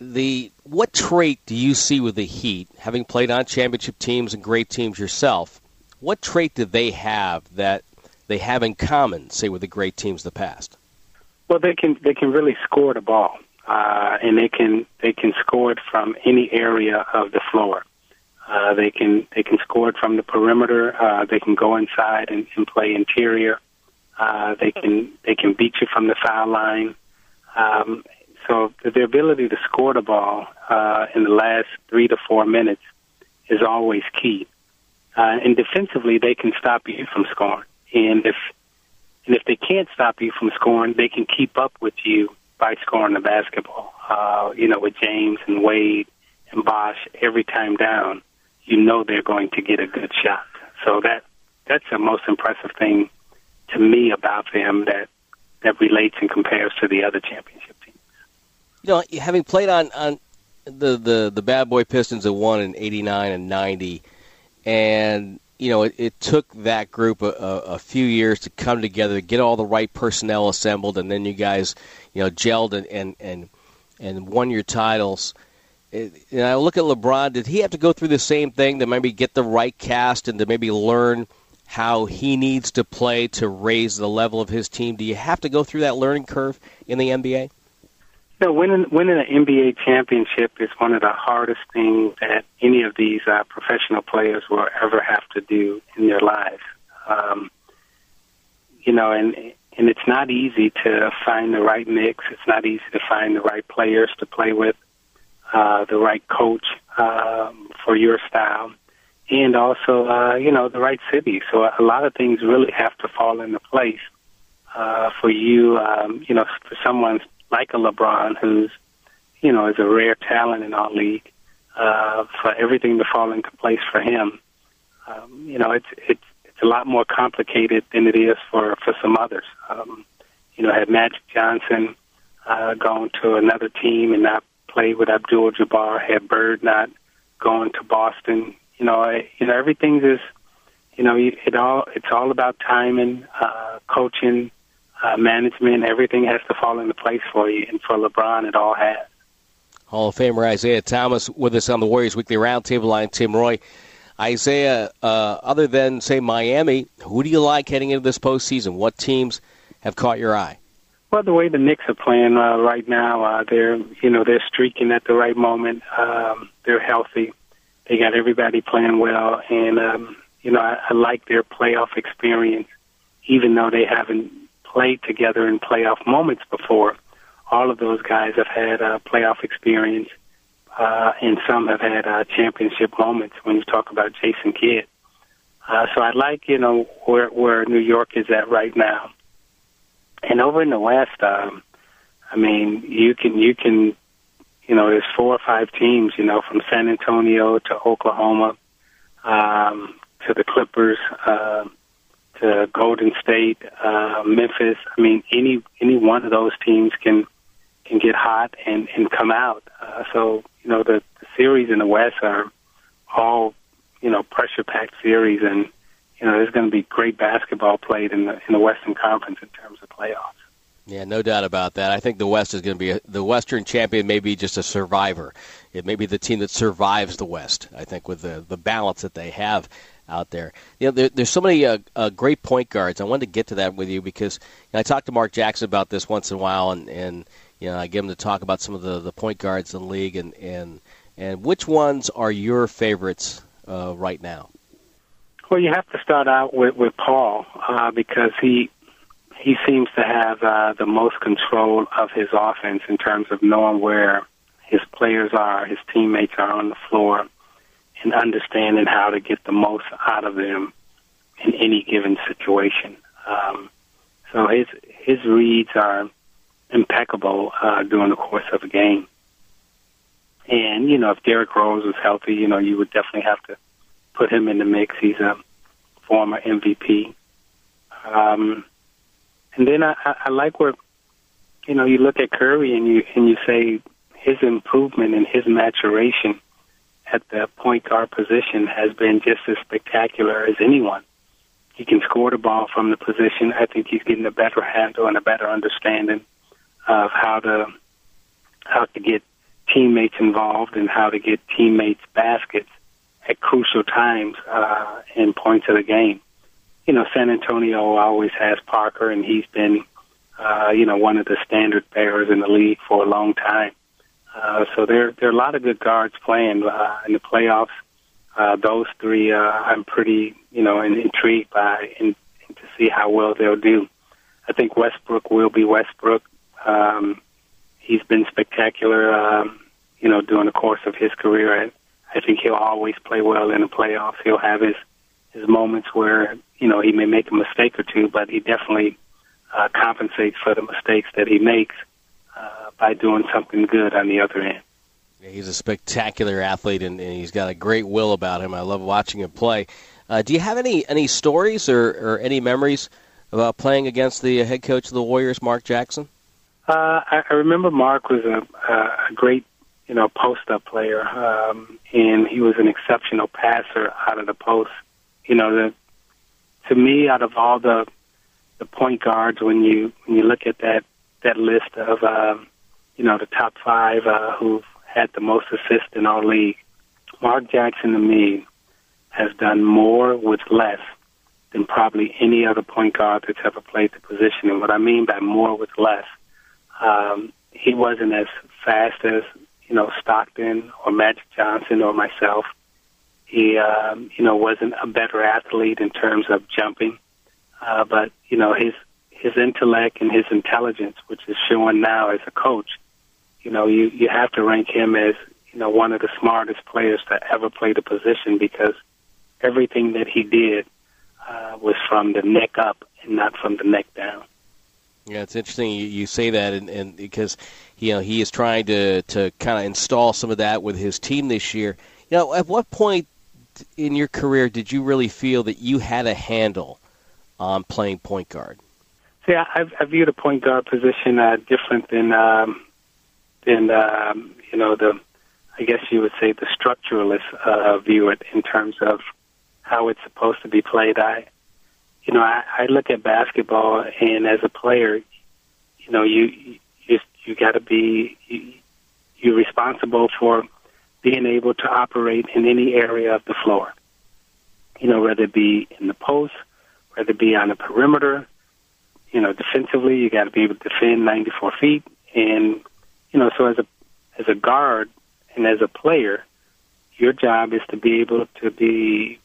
The what trait do you see with the Heat, having played on championship teams and great teams yourself? What trait do they have that they have in common, say, with the great teams of the past? Well, they can they can really score the ball, uh, and they can they can score it from any area of the floor. Uh, they can they can score it from the perimeter. Uh, they can go inside and, and play interior. Uh, they can they can beat you from the foul line. Um, so the ability to score the ball uh, in the last three to four minutes is always key. Uh, and defensively, they can stop you from scoring. And if and if they can't stop you from scoring, they can keep up with you by scoring the basketball. Uh, you know, with James and Wade and Bosh, every time down, you know they're going to get a good shot. So that that's the most impressive thing to me about them that that relates and compares to the other championship teams. You know, having played on on the the the bad boy Pistons that won in '89 and '90, and you know, it, it took that group a, a, few years to come together, get all the right personnel assembled, and then you guys, you know, gelled and and and, and won your titles. It, and I look at LeBron. Did he have to go through the same thing to maybe get the right cast and to maybe learn how he needs to play to raise the level of his team? Do you have to go through that learning curve in the NBA? No, winning winning an NBA championship is one of the hardest things that any of these uh, professional players will ever have to do in their lives. Um, you know, and and it's not easy to find the right mix. It's not easy to find the right players to play with, uh, the right coach um, for your style, and also uh, you know the right city. So a lot of things really have to fall into place uh, for you. Um, you know, for someone like a LeBron, who's you know is a rare talent in our league, uh, for everything to fall into place for him. Um, you know, it's it's it's a lot more complicated than it is for for some others. Um, you know, had Magic Johnson uh, gone to another team and not played with Abdul Jabbar, had Bird not gone to Boston, you know, I, you know everything is, you know, it all it's all about timing, uh, coaching, uh, management, everything has to fall into place for you. And for LeBron, it all has. Hall of Famer Isiah Thomas with us on the Warriors Weekly Roundtable line. Tim Roye. Isiah, uh, other than, say, Miami, who do you like heading into this postseason? What teams have caught your eye? Well, the way the Knicks are playing uh, right now, uh, they're you know they're streaking at the right moment. Um, they're healthy. They got everybody playing well, and um, you know I, I like their playoff experience, even though they haven't played together in playoff moments before. All of those guys have had uh, playoff experience, uh, and some have had uh, championship moments. When you talk about Jason Kidd, uh, so I like you know where where New York is at right now, and over in the West, um, I mean you can you can you know there's four or five teams you know from San Antonio to Oklahoma um, to the Clippers. Uh, to Golden State, uh, Memphis. I mean, any any one of those teams can can get hot and and come out. Uh, so you know the, the series in the West are all you know pressure packed series, and you know there's going to be great basketball played in the in the Western Conference in terms of playoffs. Yeah, no doubt about that. I think the West is going to be a, the Western champion. May be just a survivor. It may be the team that survives the West. I think with the the balance that they have out there. You know, there, there's so many uh, uh, great point guards. I wanted to get to that with you because you know, I talk to Mark Jackson about this once in a while, and, and you know I get him to talk about some of the, the point guards in the league, and and and which ones are your favorites uh, right now? Well, you have to start out with with Paul uh, because he he seems to have uh, the most control of his offense in terms of knowing where his players are, his teammates are on the floor and understanding how to get the most out of them in any given situation. Um, so his his reads are impeccable uh, during the course of a game. And you know, if Derrick Rose was healthy, you know, you would definitely have to put him in the mix. He's a former MVP. Um, and then I, I like where, you know, you look at Curry and you and you say his improvement and his maturation at the point guard position has been just as spectacular as anyone. He can score the ball from the position. I think he's getting a better handle and a better understanding of how to how to get teammates involved and how to get teammates baskets at crucial times uh, and points of the game. you know, San Antonio always has Parker, and he's been, uh, you know, one of the standard bearers in the league for a long time. Uh, so there, there are a lot of good guards playing uh, in the playoffs. Uh, those three, uh, I'm pretty, you know, intrigued by and, and to see how well they'll do. I think Westbrook will be Westbrook. Um, he's been spectacular, um, you know, during the course of his career. And I think he'll always play well in the playoffs. He'll have his his moments where you know he may make a mistake or two, but he definitely uh, compensates for the mistakes that he makes uh, by doing something good on the other end. Yeah, he's a spectacular athlete, and, and, he's got a great will about him. I love watching him play. Uh, do you have any any stories or, or any memories about playing against the head coach of the Warriors, Mark Jackson? Uh, I, I remember Mark was a, a great, you know, post-up player, um, and he was an exceptional passer out of the post. You know, the, to me, out of all the the point guards, when you when you look at that that list of, um, you know, the top five uh, who've had the most assists in our league, Mark Jackson to me has done more with less than probably any other point guard that's ever played the position. And what I mean by more with less, um, he wasn't as fast as you know Stockton or Magic Johnson or myself. He, um, you know, wasn't a better athlete in terms of jumping, uh, but you know his his intellect and his intelligence, which is showing now as a coach. You know, you you have to rank him as you know one of the smartest players to ever play the position because everything that he did uh, was from the neck up and not from the neck down. Yeah, it's interesting you, you say that, and, and because you know he is trying to to kind of install some of that with his team this year. You know, at what point in your career did you really feel that you had a handle on playing point guard? See, I, I view the point guard position uh, different than um, than um, you know the I guess you would say the structuralist uh, view it in terms of how it's supposed to be played. I, you know, I, I look at basketball, and as a player, you know, you you you got to be you, you're responsible for being able to operate in any area of the floor. You know, whether it be in the post, whether it be on the perimeter. You know, defensively, you got to be able to defend 94 feet, and you know, so as a as a guard and as a player, your job is to be able to be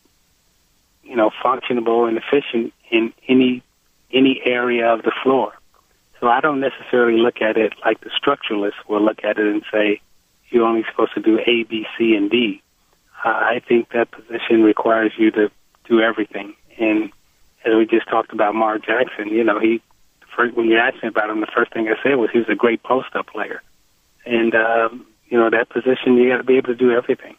you know, functionable and efficient in any any area of the floor. So I don't necessarily look at it like the structuralists will look at it and say you're only supposed to do A, B, C, and D. Uh, I think that position requires you to do everything. And as we just talked about Mark Jackson, you know, he first, when you asked me about him, the first thing I said was he was a great post-up player. And um, you know, that position you got to be able to do everything.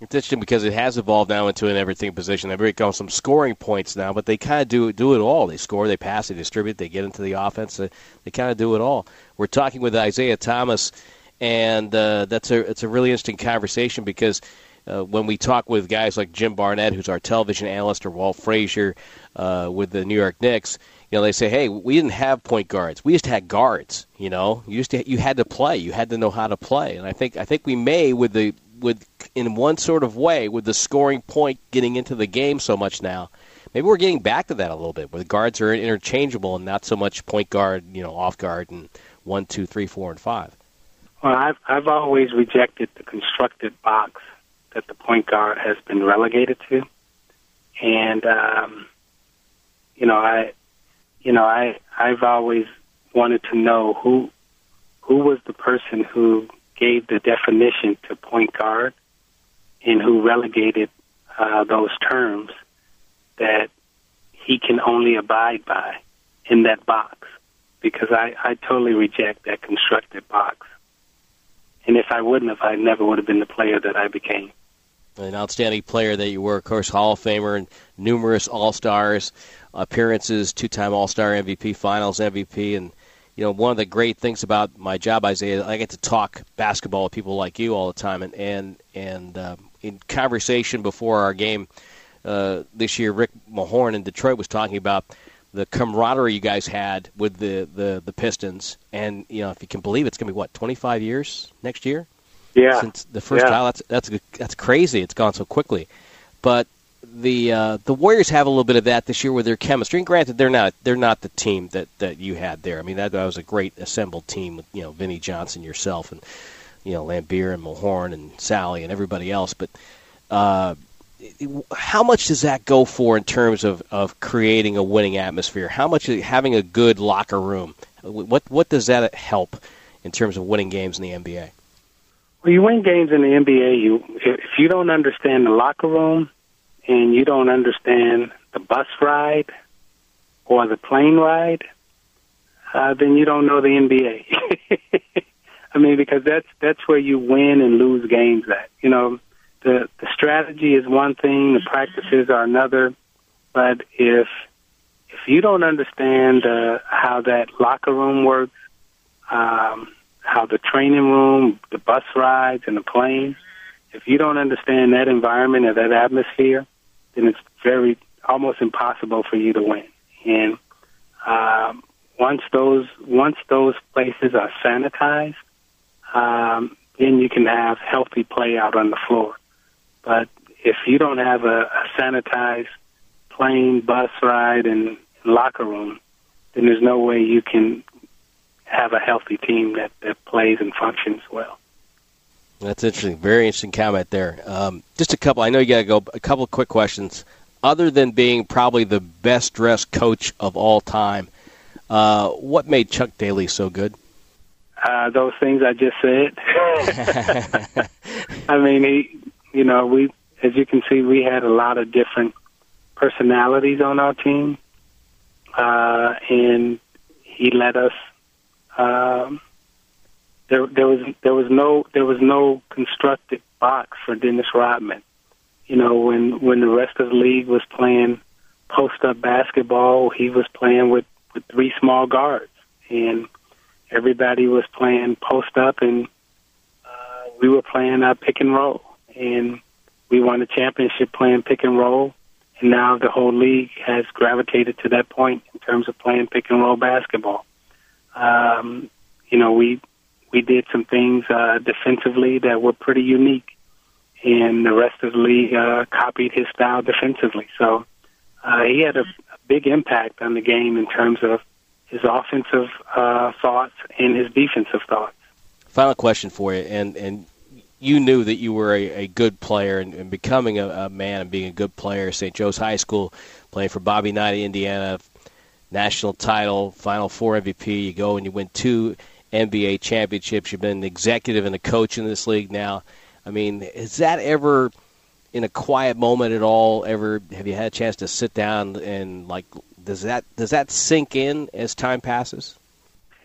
It's interesting because it has evolved now into an everything position. They've become some scoring points now, but they kind of do do it all. They score, they pass, they distribute, they get into the offense. They, they kind of do it all. We're talking with Isiah Thomas, and uh, that's a it's a really interesting conversation because. Uh, when we talk with guys like Jim Barnett, who's our television analyst, or Walt Frazier uh, with the New York Knicks, you know, they say, "Hey, we didn't have point guards. We just had guards. You know, you just you had to play. You had to know how to play." And I think I think we may with the with in one sort of way with the scoring point getting into the game so much now. Maybe we're getting back to that a little bit, where the guards are interchangeable and not so much point guard, you know, off guard and one, two, three, four, and five. Well, I've I've always rejected the constructed box that the point guard has been relegated to, and um, you know, I, you know, I I've always wanted to know who who was the person who gave the definition to point guard and who relegated uh, those terms that he can only abide by in that box because I, I totally reject that constructed box. And if I wouldn't have, I never would have been the player that I became. An outstanding player that you were, of course, Hall of Famer and numerous All Stars appearances, two time All Star MVP, Finals MVP, and you know, one of the great things about my job, Isiah, I get to talk basketball with people like you all the time, and and and uh, in conversation before our game uh, this year, Rick Mahorn in Detroit was talking about the camaraderie you guys had with the, the, the Pistons, and you know, if you can believe it, it's going to be what 25 years next year. Yeah. Since the first yeah. time, that's that's that's crazy. It's gone so quickly, but the uh, the Warriors have a little bit of that this year with their chemistry. And granted, they're not they're not the team that, that you had there. I mean, that, that was a great assembled team with you know Vinnie Johnson, yourself, and you know Laimbeer and Mahorn and Salley and everybody else. But uh, how much does that go for in terms of, of creating a winning atmosphere? How much is having a good locker room? What what does that help in terms of winning games in the NBA? Well, you win games in the NBA. You if you don't understand the locker room and you don't understand the bus ride or the plane ride, uh, then you don't know the NBA. I mean, because that's that's where you win and lose games at. You know, the the strategy is one thing, the practices are another, but if if you don't understand uh, how that locker room works, um, how the training room, the bus rides, and the plane, if you don't understand that environment or that atmosphere, then it's very almost impossible for you to win. And um, once those once those places are sanitized, um, then you can have healthy play out on the floor. But if you don't have a, a sanitized plane, bus ride, and locker room, then there's no way you can have a healthy team that, that plays and functions well. That's interesting. Very interesting comment there. Um, just a couple. I know you got to go. A couple of quick questions. Other than being probably the best dressed coach of all time, uh, what made Chuck Daly so good? Uh, those things I just said. I mean, he, you know, we, as you can see, we had a lot of different personalities on our team, uh, and he let us. Um, there, there was there was no there was no constructed box for Dennis Rodman. You know, when when the rest of the league was playing post up basketball, he was playing with with three small guards, and everybody was playing post up, and uh, we were playing uh, pick and roll, and we won the championship playing pick and roll. And now the whole league has gravitated to that point in terms of playing pick and roll basketball. Um, you know, we we did some things uh, defensively that were pretty unique, and the rest of the league uh, copied his style defensively. So uh, he had a, a big impact on the game in terms of his offensive uh, thoughts and his defensive thoughts. Final question for you, and and you knew that you were a, a good player and, and becoming a, a man and being a good player. St. Joe's High School, playing for Bobby Knight Indiana, national title, Final Four MVP. You go and you win two NBA championships. You've been an executive and a coach in this league now. I mean, is that ever in a quiet moment at all? Ever have you had a chance to sit down and like does that does that sink in as time passes?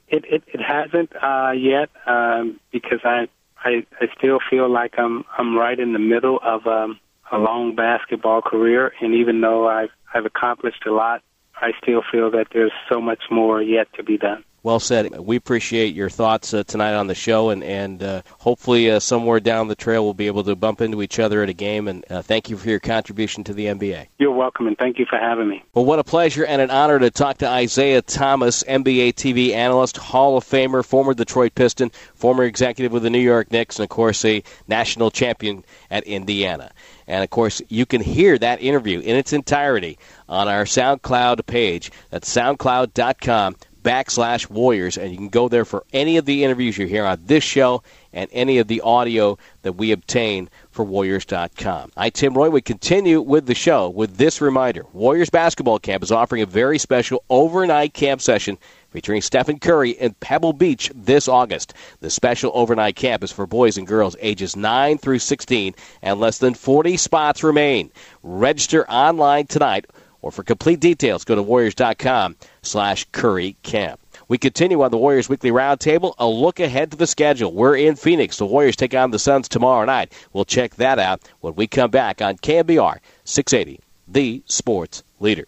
It it, it hasn't uh, yet um, because I, I I still feel like I'm I'm right in the middle of um, a long basketball career, and even though I've I've accomplished a lot, I still feel that there's so much more yet to be done. Well said. We appreciate your thoughts uh, tonight on the show, and and uh, hopefully uh, somewhere down the trail we'll be able to bump into each other at a game. And uh, thank you for your contribution to the NBA. You're welcome, and thank you for having me. Well, what a pleasure and an honor to talk to Isiah Thomas, NBA TV analyst, Hall of Famer, former Detroit Piston, former executive with the New York Knicks, and of course a national champion at Indiana. And of course, you can hear that interview in its entirety on our SoundCloud page. That's soundcloud.com backslash Warriors, and you can go there for any of the interviews you hear on this show and any of the audio that we obtain for Warriors.com. I, Tim Roye, would continue with the show with this reminder. Warriors Basketball Camp is offering a very special overnight camp session featuring Stephen Curry in Pebble Beach this August. The special overnight camp is for boys and girls ages 9 through 16, and less than 40 spots remain. Register online tonight or for complete details, go to warriors.com slash curry camp. We continue on the Warriors Weekly Roundtable. A look ahead to the schedule. We're in Phoenix. The Warriors take on the Suns tomorrow night. We'll check that out when we come back on KNBR 680, the sports leader.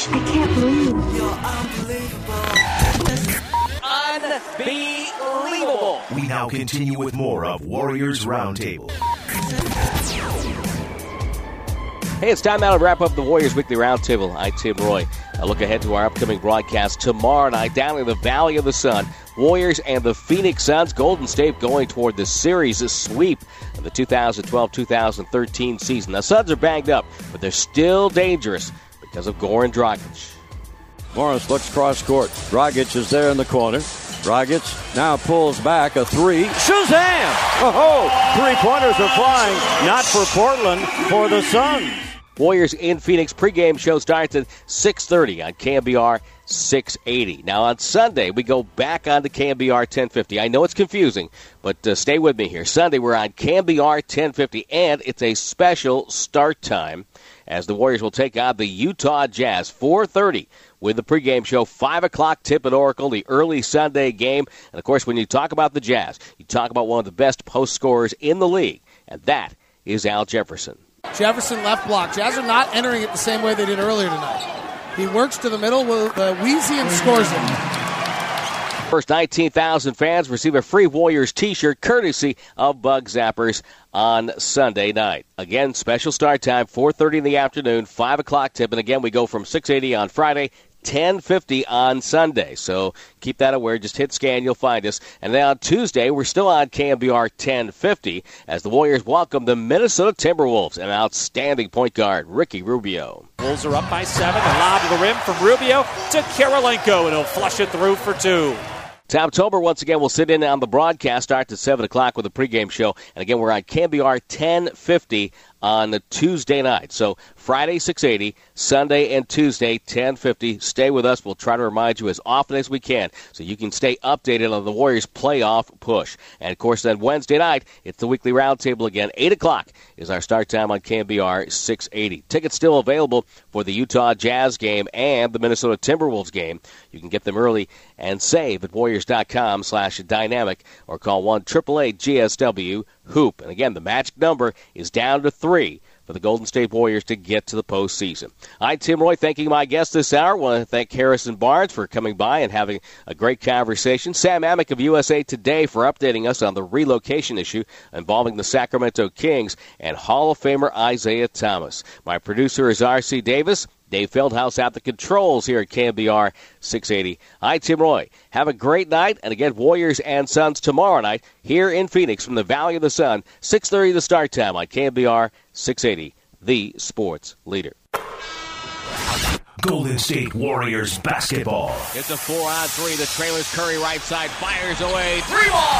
I don't believe it. I can't believe Unbelievable. We now continue with more of Warriors Roundtable. Hey, it's time now to wrap up the Warriors Weekly Roundtable. I'm Tim Roye. A look ahead to our upcoming broadcast tomorrow night down in the Valley of the Sun. Warriors and the Phoenix Suns. Golden State going toward the series sweep in the 2012-2013 season. The Suns are banged up, but they're still dangerous because of Goran Dragic. Morris looks cross court. Dragic is there in the corner. Dragic now pulls back a three. Shazam! Oh, three pointers are flying. Not for Portland, for the Suns. Warriors in Phoenix pregame show starts at 6:30 on KNBR 680. Now on Sunday we go back on to KNBR 1050. I know it's confusing, but uh, stay with me here. Sunday we're on KNBR 1050, and it's a special start time as the Warriors will take on the Utah Jazz 4:30 with the pregame show, 5 o'clock tip at Oracle, the early Sunday game. And of course, when you talk about the Jazz, you talk about one of the best post scorers in the league, and that is Al Jefferson. Jefferson left block. Jazz are not entering it the same way they did earlier tonight. He works to the middle with uh, Weezy and scores it. First 19,000 fans receive a free Warriors t shirt courtesy of Bug Zappers on Sunday night. Again, special start time, 4.30 in the afternoon, 5 o'clock tip. And again, we go from 6.80 on Friday 1050 on Sunday. So keep that aware. Just hit scan, you'll find us. And then on Tuesday, we're still on KNBR 1050 as the Warriors welcome the Minnesota Timberwolves and outstanding point guard, Ricky Rubio. Wolves are up by seven. The lob to the rim from Rubio to Kirilenko, and he'll flush it through for two. Tom Tolbert once again will sit in on the broadcast. Starts at 7 o'clock with a pregame show. And again, we're on KNBR 1050 on the Tuesday night. So Friday 680, Sunday and Tuesday 1050. Stay with us. We'll try to remind you as often as we can so you can stay updated on the Warriors playoff push. And of course, then Wednesday night, it's the weekly roundtable again. 8 o'clock is our start time on KNBR 680. Tickets still available for the Utah Jazz game and the Minnesota Timberwolves game. You can get them early and save at warriors.com slash dynamic or call 1 GSW hoop. And again, the magic number is down to three for the Golden State Warriors to get to the postseason. I'm Tim Roye, thanking my guest this hour. I want to thank Harrison Barnes for coming by and having a great conversation. Sam Amick of USA Today for updating us on the relocation issue involving the Sacramento Kings and Hall of Famer Isiah Thomas. My producer is R.C. Davis. Dave Feldhouse at the controls here at KNBR 680. Hi, Tim Roye. Have a great night, and again, Warriors and Suns tomorrow night here in Phoenix from the Valley of the Sun, 6:30 the start time on KNBR 680, the sports leader. Golden State Warriors basketball. It's a four on three. The trailer's Curry right side fires away. Three ball.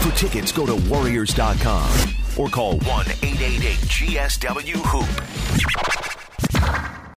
For tickets, go to Warriors.com or call 1 888 GSW Hoop.